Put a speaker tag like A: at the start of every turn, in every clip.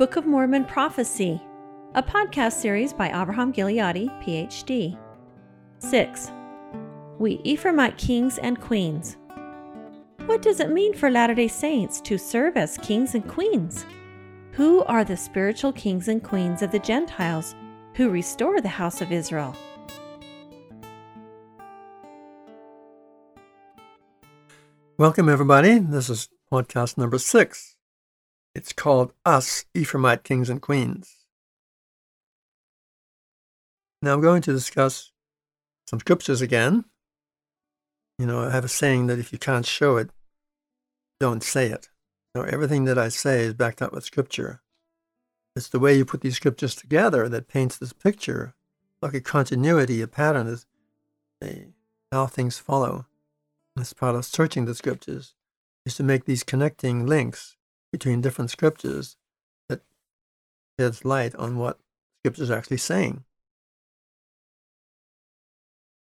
A: Book of Mormon Prophecy, a podcast series by Abraham Gileadi, PhD. 6. We Ephraimite Kings and Queens. What does it mean for Latter day Saints to serve as kings and queens? Who are the spiritual kings and queens of the Gentiles who restore the house of Israel?
B: Welcome, everybody. This is podcast number six. It's called Us, Ephraimite Kings and Queens. Now I'm going to discuss some scriptures again. You know, I have a saying that if you can't show it, don't say it. So everything that I say is backed up with scripture. It's the way you put these scriptures together that paints this picture, like a continuity, a pattern, is how things follow. As part of searching the scriptures is to make these connecting links between different scriptures that sheds light on what scriptures are actually saying.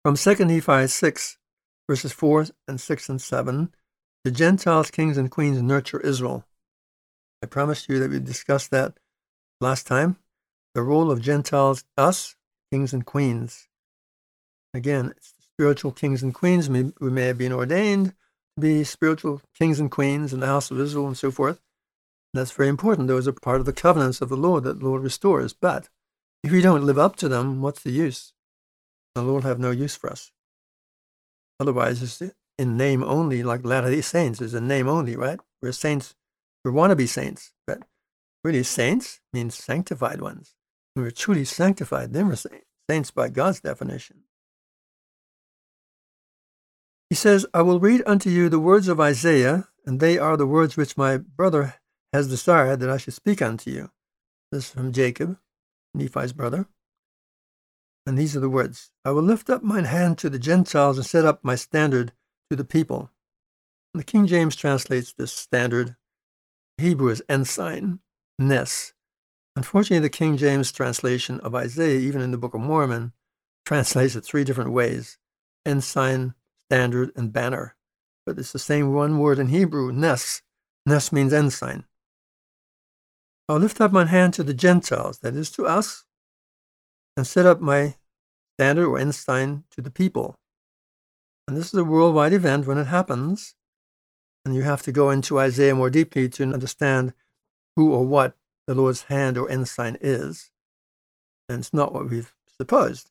B: From 2 Nephi 6, verses 4 and 6 and 7, the Gentiles, kings, and queens nurture Israel. I promised you that we discussed that last time. The role of Gentiles, us, kings and queens. Again, it's spiritual kings and queens. We may have been ordained to be spiritual kings and queens in the house of Israel and so forth. That's very important. Those are part of the covenants of the Lord that the Lord restores. But if we don't live up to them, what's the use? The Lord have no use for us. Otherwise, it's in name only, like Latter day Saints is in name only, right? We're saints, we want to be saints, but really saints means sanctified ones. When we're truly sanctified, then we're saints, saints by God's definition. He says, I will read unto you the words of Isaiah, and they are the words which my brother has desired that I should speak unto you. This is from Jacob, Nephi's brother. And these are the words I will lift up mine hand to the Gentiles and set up my standard to the people. And the King James translates this standard. Hebrew is ensign, nes. Unfortunately, the King James translation of Isaiah, even in the Book of Mormon, translates it three different ways ensign, standard, and banner. But it's the same one word in Hebrew, nes. Nes means ensign. I'll lift up my hand to the Gentiles, that is to us, and set up my standard or ensign to the people. And this is a worldwide event when it happens. And you have to go into Isaiah more deeply to understand who or what the Lord's hand or ensign is. And it's not what we've supposed.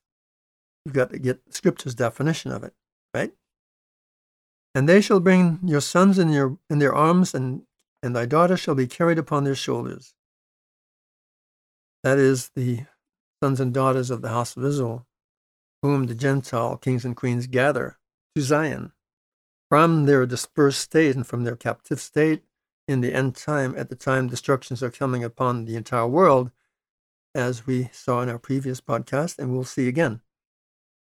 B: You've got to get scripture's definition of it, right? And they shall bring your sons in, your, in their arms, and, and thy daughters shall be carried upon their shoulders. That is the sons and daughters of the house of Israel, whom the Gentile kings and queens gather to Zion from their dispersed state and from their captive state in the end time, at the time destructions are coming upon the entire world, as we saw in our previous podcast, and we'll see again.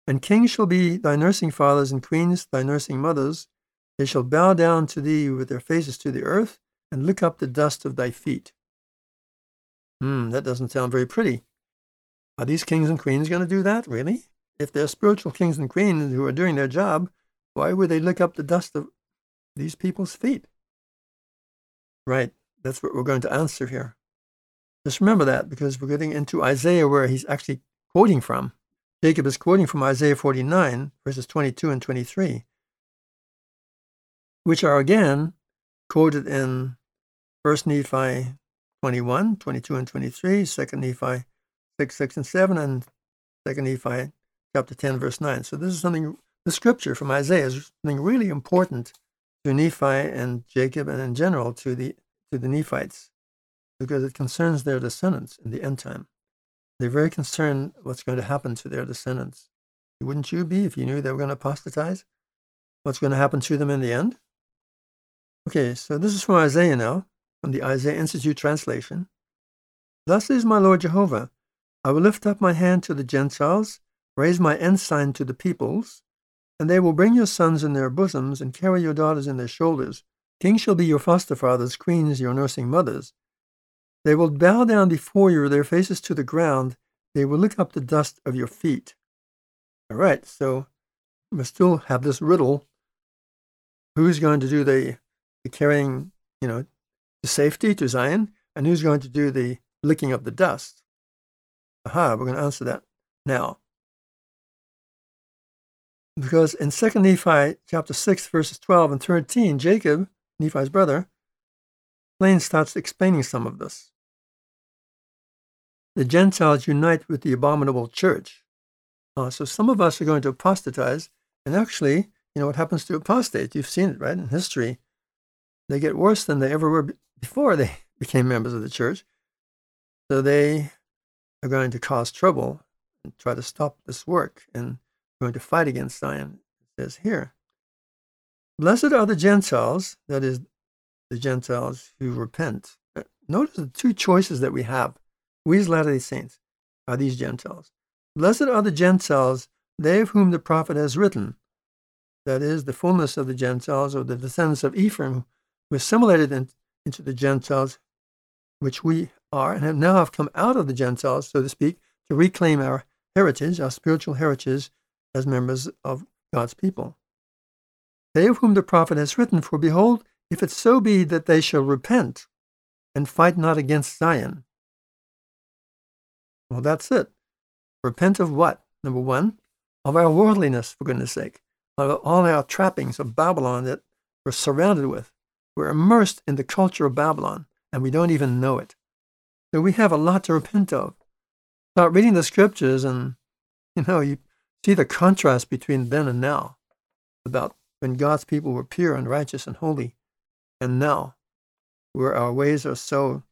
B: And kings shall be thy nursing fathers, and queens thy nursing mothers. They shall bow down to thee with their faces to the earth, and lick up the dust of thy feet. Hmm, that doesn't sound very pretty. Are these kings and queens going to do that, really? If they're spiritual kings and queens who are doing their job, why would they lick up the dust of these people's feet? Right, that's what we're going to answer here. Just remember that because we're getting into Isaiah where he's actually quoting from. Jacob is quoting from Isaiah 49, verses 22 and 23, which are again quoted in 1 Nephi 21, 22 and 23, 2 Nephi 6, 6 and 7, and 2 Nephi chapter 10, verse 9. So this is something, the scripture from Isaiah is something really important to Nephi and Jacob and in general to the, to the Nephites because it concerns their descendants in the end time. They're very concerned what's going to happen to their descendants. Wouldn't you be if you knew they were going to apostatize? What's going to happen to them in the end? Okay, so this is from Isaiah now from the Isaiah Institute translation. Thus is my Lord Jehovah. I will lift up my hand to the Gentiles, raise my ensign to the peoples, and they will bring your sons in their bosoms and carry your daughters in their shoulders. Kings shall be your foster fathers, queens your nursing mothers. They will bow down before you, their faces to the ground. They will lick up the dust of your feet. All right, so we still have this riddle. Who's going to do the, the carrying, you know, to safety to Zion, And who's going to do the licking of the dust? Aha, we're going to answer that now. Because in 2 Nephi chapter 6, verses 12 and 13, Jacob, Nephi's brother, plain starts explaining some of this. The Gentiles unite with the abominable church. Uh, so some of us are going to apostatize, and actually, you know what happens to apostates? You've seen it, right, in history. They get worse than they ever were before they became members of the church. So they are going to cause trouble and try to stop this work and going to fight against Zion. It says here, Blessed are the Gentiles, that is, the Gentiles who repent. Uh, notice the two choices that we have. We as Latter day Saints are these Gentiles. Blessed are the Gentiles, they of whom the prophet has written. That is, the fullness of the Gentiles, or the descendants of Ephraim, who assimilated in, into the Gentiles, which we are, and have now have come out of the Gentiles, so to speak, to reclaim our heritage, our spiritual heritage, as members of God's people. They of whom the prophet has written, For behold, if it so be that they shall repent and fight not against Zion. Well, that's it. Repent of what? Number one, of our worldliness, for goodness sake, of all our trappings of Babylon that we're surrounded with. We're immersed in the culture of Babylon, and we don't even know it. So we have a lot to repent of. Start reading the scriptures, and you know, you see the contrast between then and now about when God's people were pure and righteous and holy, and now, where our ways are so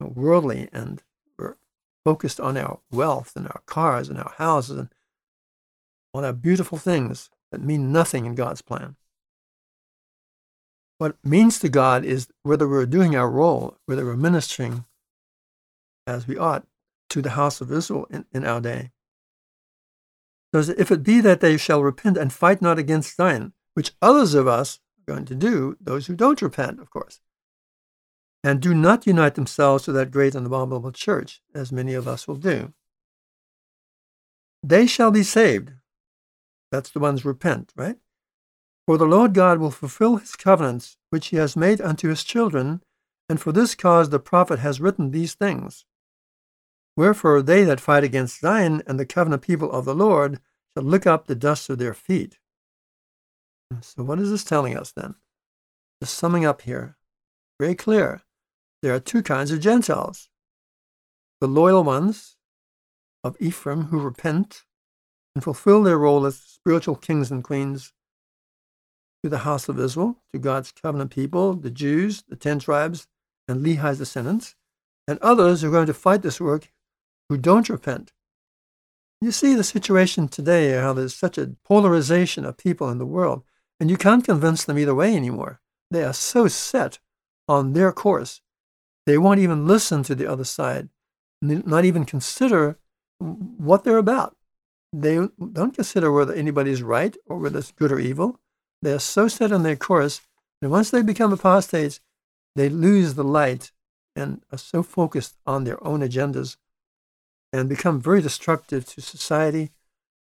B: worldly and we're focused on our wealth and our cars and our houses and all our beautiful things that mean nothing in God's plan. What means to God is whether we're doing our role, whether we're ministering as we ought to the house of Israel in, in our day. So if it be that they shall repent and fight not against Zion, which others of us are going to do, those who don't repent, of course, and do not unite themselves to that great and abominable church, as many of us will do, they shall be saved. That's the ones repent, right? For the Lord God will fulfill his covenants which he has made unto his children, and for this cause the prophet has written these things. Wherefore they that fight against Zion and the covenant people of the Lord shall lick up the dust of their feet. So, what is this telling us then? Just summing up here, very clear. There are two kinds of Gentiles the loyal ones of Ephraim who repent and fulfill their role as spiritual kings and queens to the house of Israel, to God's covenant people, the Jews, the ten tribes, and Lehi's descendants, and others who are going to fight this work who don't repent. You see the situation today, how there's such a polarization of people in the world, and you can't convince them either way anymore. They are so set on their course, they won't even listen to the other side, not even consider what they're about. They don't consider whether anybody's right or whether it's good or evil. They are so set on their course, and once they become apostates, they lose the light and are so focused on their own agendas and become very destructive to society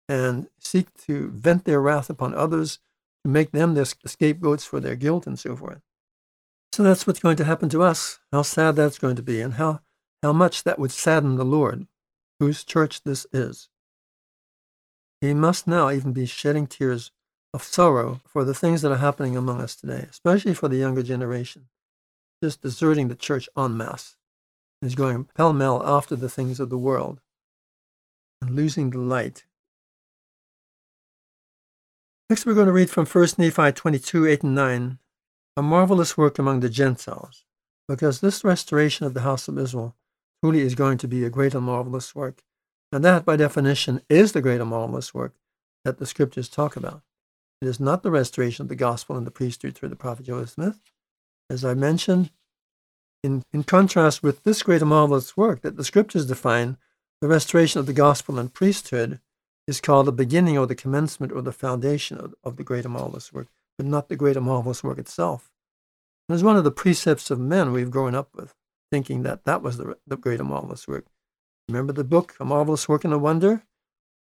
B: and seek to vent their wrath upon others to make them their scapegoats for their guilt and so forth. So that's what's going to happen to us. How sad that's going to be, and how, how much that would sadden the Lord, whose church this is. He must now even be shedding tears of sorrow for the things that are happening among us today, especially for the younger generation, just deserting the church en masse. Is going pell mell after the things of the world and losing the light. Next, we're going to read from 1 Nephi 22 8 and 9, a marvelous work among the Gentiles, because this restoration of the house of Israel truly is going to be a great and marvelous work. And that, by definition, is the great and marvelous work that the scriptures talk about. It is not the restoration of the gospel and the priesthood through the prophet Joseph Smith. As I mentioned, in, in contrast with this great and marvelous work that the scriptures define, the restoration of the gospel and priesthood is called the beginning or the commencement or the foundation of, of the great and marvelous work, but not the great and marvelous work itself. And it's one of the precepts of men we've grown up with, thinking that that was the, the great and marvelous work. Remember the book, A Marvelous Work and a Wonder?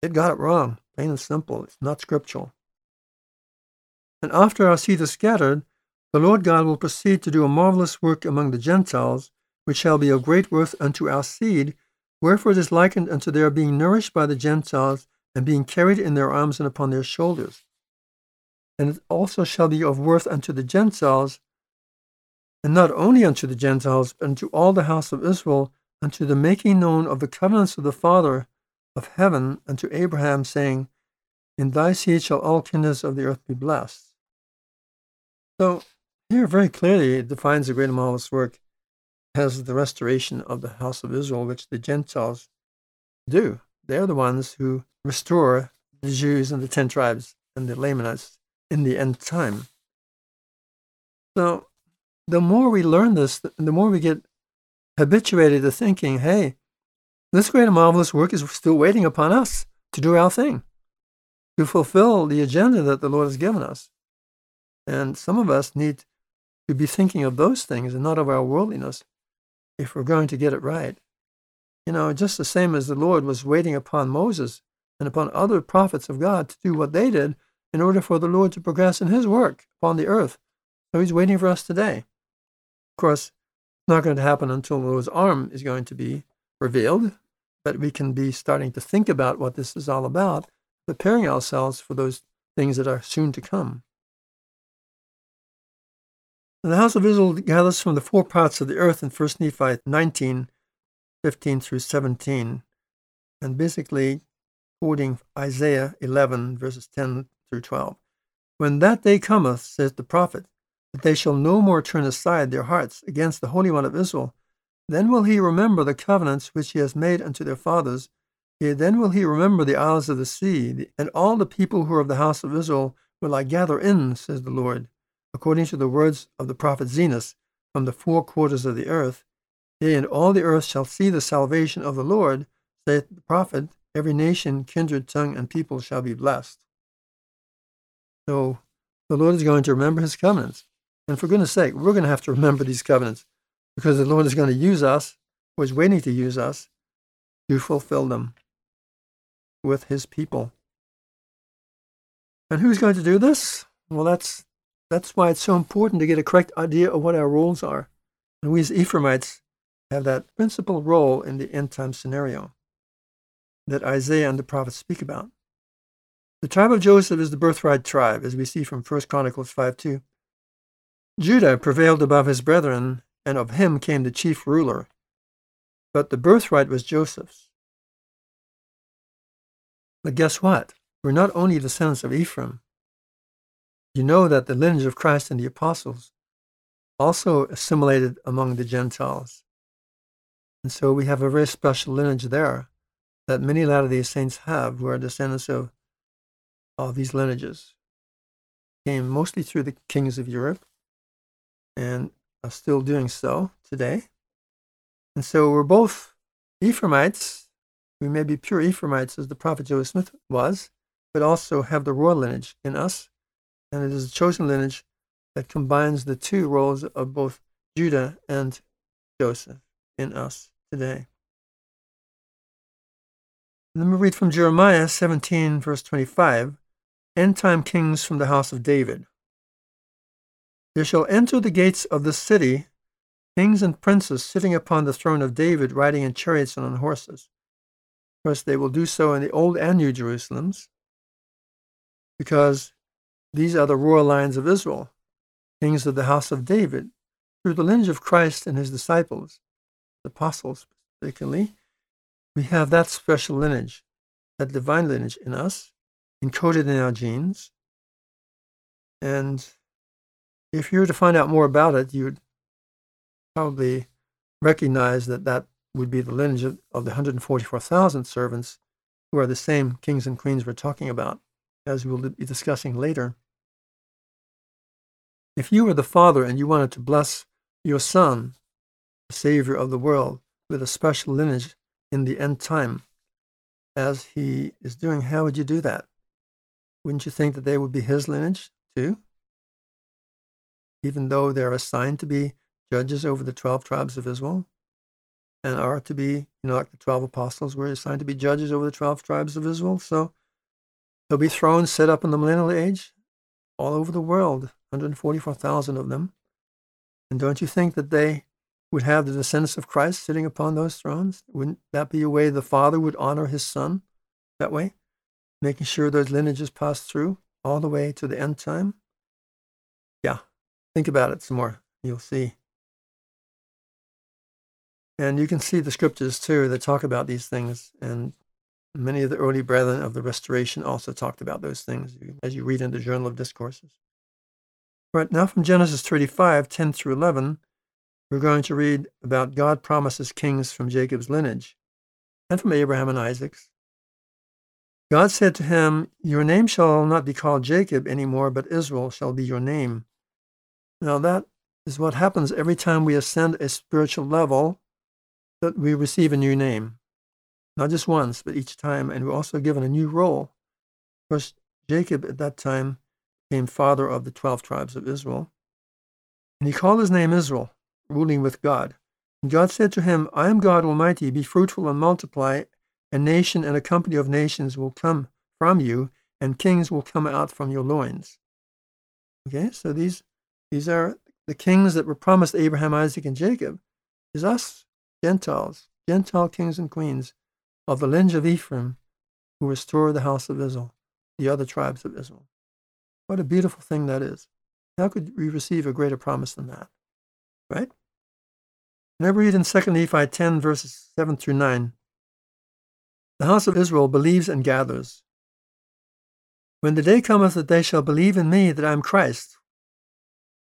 B: It got it wrong, plain and simple. It's not scriptural. And after our seed is scattered, the Lord God will proceed to do a marvelous work among the Gentiles, which shall be of great worth unto our seed. Wherefore it is likened unto their being nourished by the Gentiles and being carried in their arms and upon their shoulders. And it also shall be of worth unto the Gentiles, and not only unto the Gentiles, but unto all the house of Israel, unto the making known of the covenants of the Father of heaven unto Abraham, saying, In thy seed shall all kindreds of the earth be blessed. So here very clearly it defines the great marvelous work as the restoration of the house of Israel, which the Gentiles do. They're the ones who restore the Jews and the ten tribes and the Lamanites in the end time. So the more we learn this, the more we get habituated to thinking, hey, this great and marvelous work is still waiting upon us to do our thing, to fulfill the agenda that the Lord has given us. And some of us need to be thinking of those things and not of our worldliness if we're going to get it right. You know, just the same as the Lord was waiting upon Moses and upon other prophets of God to do what they did in order for the Lord to progress in his work upon the earth. So he's waiting for us today. Of course, it's not going to happen until the Lord's arm is going to be revealed, but we can be starting to think about what this is all about, preparing ourselves for those things that are soon to come. And the house of Israel gathers from the four parts of the earth in 1 Nephi 19, 15 through 17, and basically quoting Isaiah 11, verses 10 through 12. When that day cometh, says the prophet, that they shall no more turn aside their hearts against the Holy One of Israel, then will he remember the covenants which he has made unto their fathers. Yea, then will he remember the isles of the sea, and all the people who are of the house of Israel will I gather in, says the Lord, according to the words of the prophet Zenos, from the four quarters of the earth. Yea, and all the earth shall see the salvation of the Lord, saith the prophet, every nation, kindred, tongue, and people shall be blessed. So the Lord is going to remember his covenants. And for goodness sake, we're going to have to remember these covenants because the Lord is going to use us, or is waiting to use us, to fulfill them with his people. And who's going to do this? Well, that's, that's why it's so important to get a correct idea of what our roles are. And we as Ephraimites have that principal role in the end time scenario that Isaiah and the prophets speak about. The tribe of Joseph is the birthright tribe, as we see from 1 Chronicles 5 2. Judah prevailed above his brethren and of him came the chief ruler. But the birthright was Joseph's. But guess what? We're not only the sons of Ephraim. You know that the lineage of Christ and the apostles also assimilated among the Gentiles. And so we have a very special lineage there that many Latter day Saints have, who are descendants of, of these lineages. Came mostly through the kings of Europe and are still doing so today. And so we're both Ephraimites. We may be pure Ephraimites, as the prophet Joseph Smith was, but also have the royal lineage in us. And it is a chosen lineage that combines the two roles of both Judah and Joseph in us today. Let me read from Jeremiah 17, verse 25 End time kings from the house of David. There shall enter the gates of the city kings and princes sitting upon the throne of David, riding in chariots and on horses. First, they will do so in the Old and New Jerusalems, because these are the royal lines of Israel, kings of the house of David, through the lineage of Christ and his disciples, the apostles particularly. We have that special lineage, that divine lineage in us, encoded in our genes. And if you were to find out more about it, you'd probably recognize that that would be the lineage of, of the 144,000 servants who are the same kings and queens we're talking about, as we'll be discussing later. If you were the father and you wanted to bless your son, the Savior of the world, with a special lineage in the end time, as he is doing, how would you do that? Wouldn't you think that they would be his lineage too? even though they're assigned to be judges over the 12 tribes of Israel and are to be, you know, like the 12 apostles were assigned to be judges over the 12 tribes of Israel. So they'll be thrones set up in the millennial age all over the world, 144,000 of them. And don't you think that they would have the descendants of Christ sitting upon those thrones? Wouldn't that be a way the Father would honor his Son that way? Making sure those lineages pass through all the way to the end time? Yeah, think about it some more. You'll see. And you can see the scriptures too that talk about these things. And many of the early brethren of the Restoration also talked about those things as you read in the Journal of Discourses. Right now from Genesis 35, 10 through 11, we're going to read about God promises kings from Jacob's lineage and from Abraham and Isaac's. God said to him, Your name shall not be called Jacob anymore, but Israel shall be your name. Now, that is what happens every time we ascend a spiritual level, that we receive a new name. Not just once, but each time, and we're also given a new role. Of course, Jacob at that time became father of the 12 tribes of Israel. And he called his name Israel, ruling with God. And God said to him, I am God Almighty, be fruitful and multiply. A nation and a company of nations will come from you, and kings will come out from your loins. Okay, so these, these are the kings that were promised Abraham, Isaac, and Jacob. Is us, Gentiles, Gentile kings and queens of the lineage of Ephraim, who restore the house of Israel, the other tribes of Israel. What a beautiful thing that is. How could we receive a greater promise than that? Right? And I read in 2 Nephi 10, verses 7 through 9. The house of Israel believes and gathers. When the day cometh that they shall believe in me that I am Christ,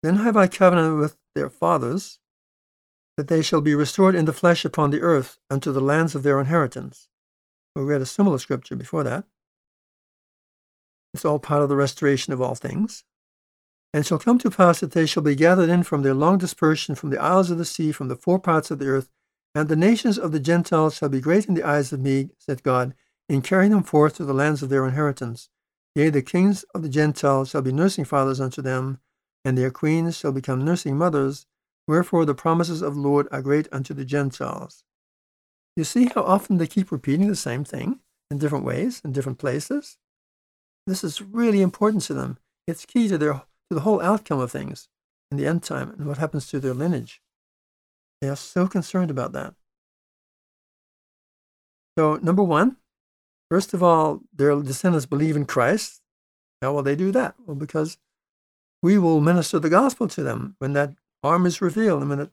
B: then have I covenanted with their fathers, that they shall be restored in the flesh upon the earth unto the lands of their inheritance. We read a similar scripture before that. It's all part of the restoration of all things. And shall come to pass that they shall be gathered in from their long dispersion from the isles of the sea, from the four parts of the earth, and the nations of the Gentiles shall be great in the eyes of me, said God, in carrying them forth to the lands of their inheritance. Yea, the kings of the Gentiles shall be nursing fathers unto them, and their queens shall become nursing mothers. Wherefore the promises of the Lord are great unto the Gentiles. You see how often they keep repeating the same thing in different ways, in different places? This is really important to them. It's key to their to the whole outcome of things in the end time and what happens to their lineage. They are so concerned about that. So, number one, first of all, their descendants believe in Christ. How will they do that? Well, because we will minister the gospel to them when that arm is revealed and when it,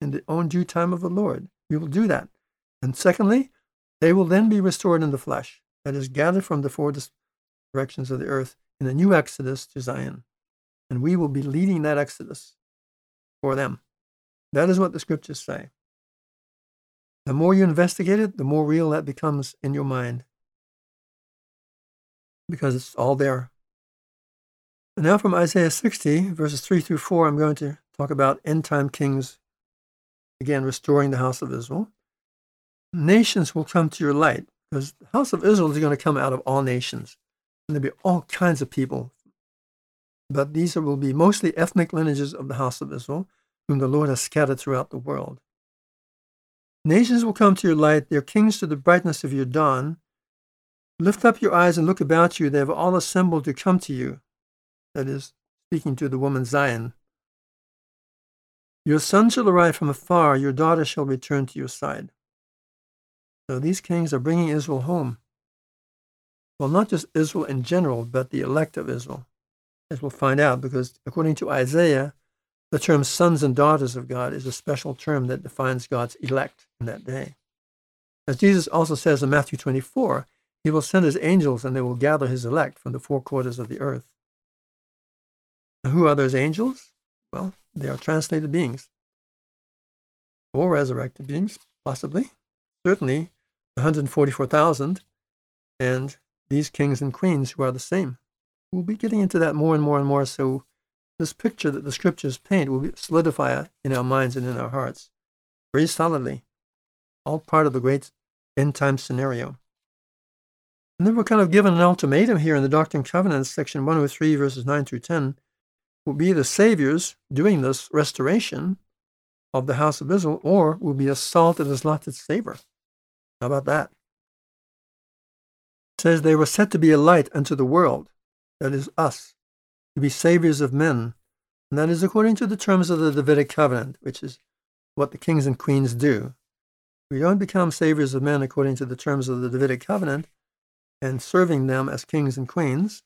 B: in the own due time of the Lord. We will do that. And secondly, they will then be restored in the flesh, that is, gathered from the four directions of the earth in a new exodus to Zion. And we will be leading that exodus for them. That is what the scriptures say. The more you investigate it, the more real that becomes in your mind because it's all there. And now from Isaiah 60, verses 3 through 4, I'm going to talk about end time kings, again, restoring the house of Israel. Nations will come to your light because the house of Israel is going to come out of all nations. There'll be all kinds of people. But these will be mostly ethnic lineages of the house of Israel, whom the Lord has scattered throughout the world. Nations will come to your light, their kings to the brightness of your dawn. Lift up your eyes and look about you. They have all assembled to come to you. That is, speaking to the woman Zion. Your son shall arrive from afar, your daughter shall return to your side. So these kings are bringing Israel home. Well, not just Israel in general, but the elect of Israel, as we'll find out, because according to Isaiah, the term sons and daughters of God is a special term that defines God's elect in that day. As Jesus also says in Matthew 24, he will send his angels and they will gather his elect from the four quarters of the earth. And who are those angels? Well, they are translated beings or resurrected beings, possibly. Certainly, 144,000 and these kings and queens who are the same. We'll be getting into that more and more and more. So, this picture that the scriptures paint will solidify uh, in our minds and in our hearts very solidly. All part of the great end time scenario. And then we're kind of given an ultimatum here in the Doctrine and Covenants, section 103, verses 9 through 10, will be the saviors doing this restoration of the house of Israel, or will be a salt and a slotted savor. How about that? Says they were set to be a light unto the world, that is us, to be saviors of men. And that is according to the terms of the Davidic covenant, which is what the kings and queens do. We don't become saviors of men according to the terms of the Davidic covenant and serving them as kings and queens,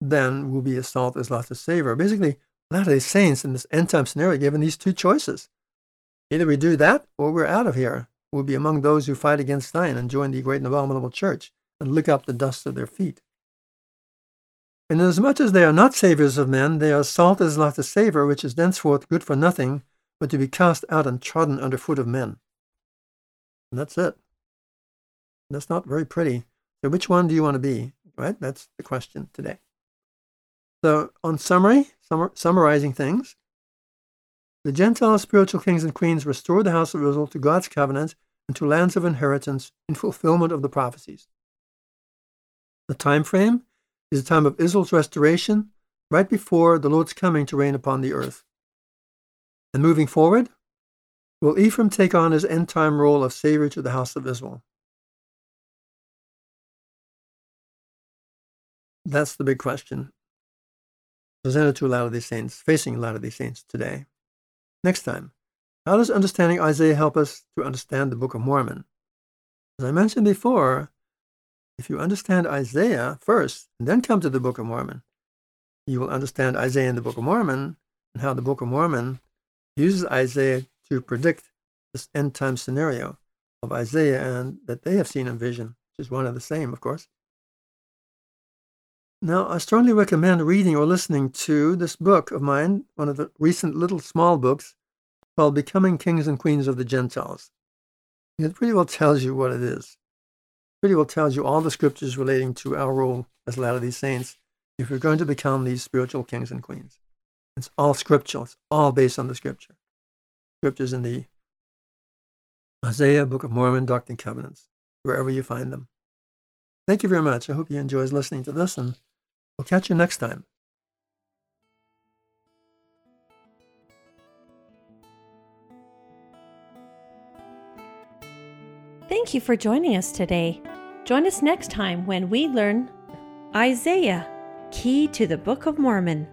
B: then we'll be salt as Lot to savor. Basically, Latter day Saints in this end time scenario given these two choices. Either we do that or we're out of here. We'll be among those who fight against Zion and join the great and abominable church and lick up the dust of their feet. And inasmuch as they are not saviors of men, they are salt as Lot to savor, which is thenceforth good for nothing, but to be cast out and trodden under foot of men. And that's it. That's not very pretty. So which one do you want to be? Right? That's the question today. So on summary, summar, summarizing things, the Gentile spiritual kings and queens restore the house of Israel to God's covenant and to lands of inheritance in fulfillment of the prophecies. The time frame is the time of Israel's restoration, right before the Lord's coming to reign upon the earth. And moving forward, will Ephraim take on his end time role of savior to the house of Israel? That's the big question presented to a lot of these saints, facing a lot of these saints today. Next time, how does understanding Isaiah help us to understand the Book of Mormon? As I mentioned before, if you understand Isaiah first and then come to the Book of Mormon, you will understand Isaiah in the Book of Mormon and how the Book of Mormon uses Isaiah to predict this end time scenario of Isaiah and that they have seen in vision, which is one of the same, of course. Now, I strongly recommend reading or listening to this book of mine, one of the recent little small books called Becoming Kings and Queens of the Gentiles. It pretty well tells you what it is. Pretty well tells you all the scriptures relating to our role as Latter day Saints if we're going to become these spiritual kings and queens. It's all scriptural, it's all based on the scripture. Scriptures in the Isaiah, Book of Mormon, Doctrine and Covenants, wherever you find them. Thank you very much. I hope you enjoyed listening to this and We'll catch you next time.
A: Thank you for joining us today. Join us next time when we learn Isaiah, Key to the Book of Mormon.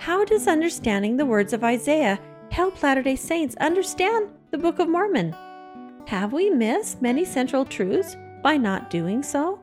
A: How does understanding the words of Isaiah help Latter day Saints understand the Book of Mormon? Have we missed many central truths by not doing so?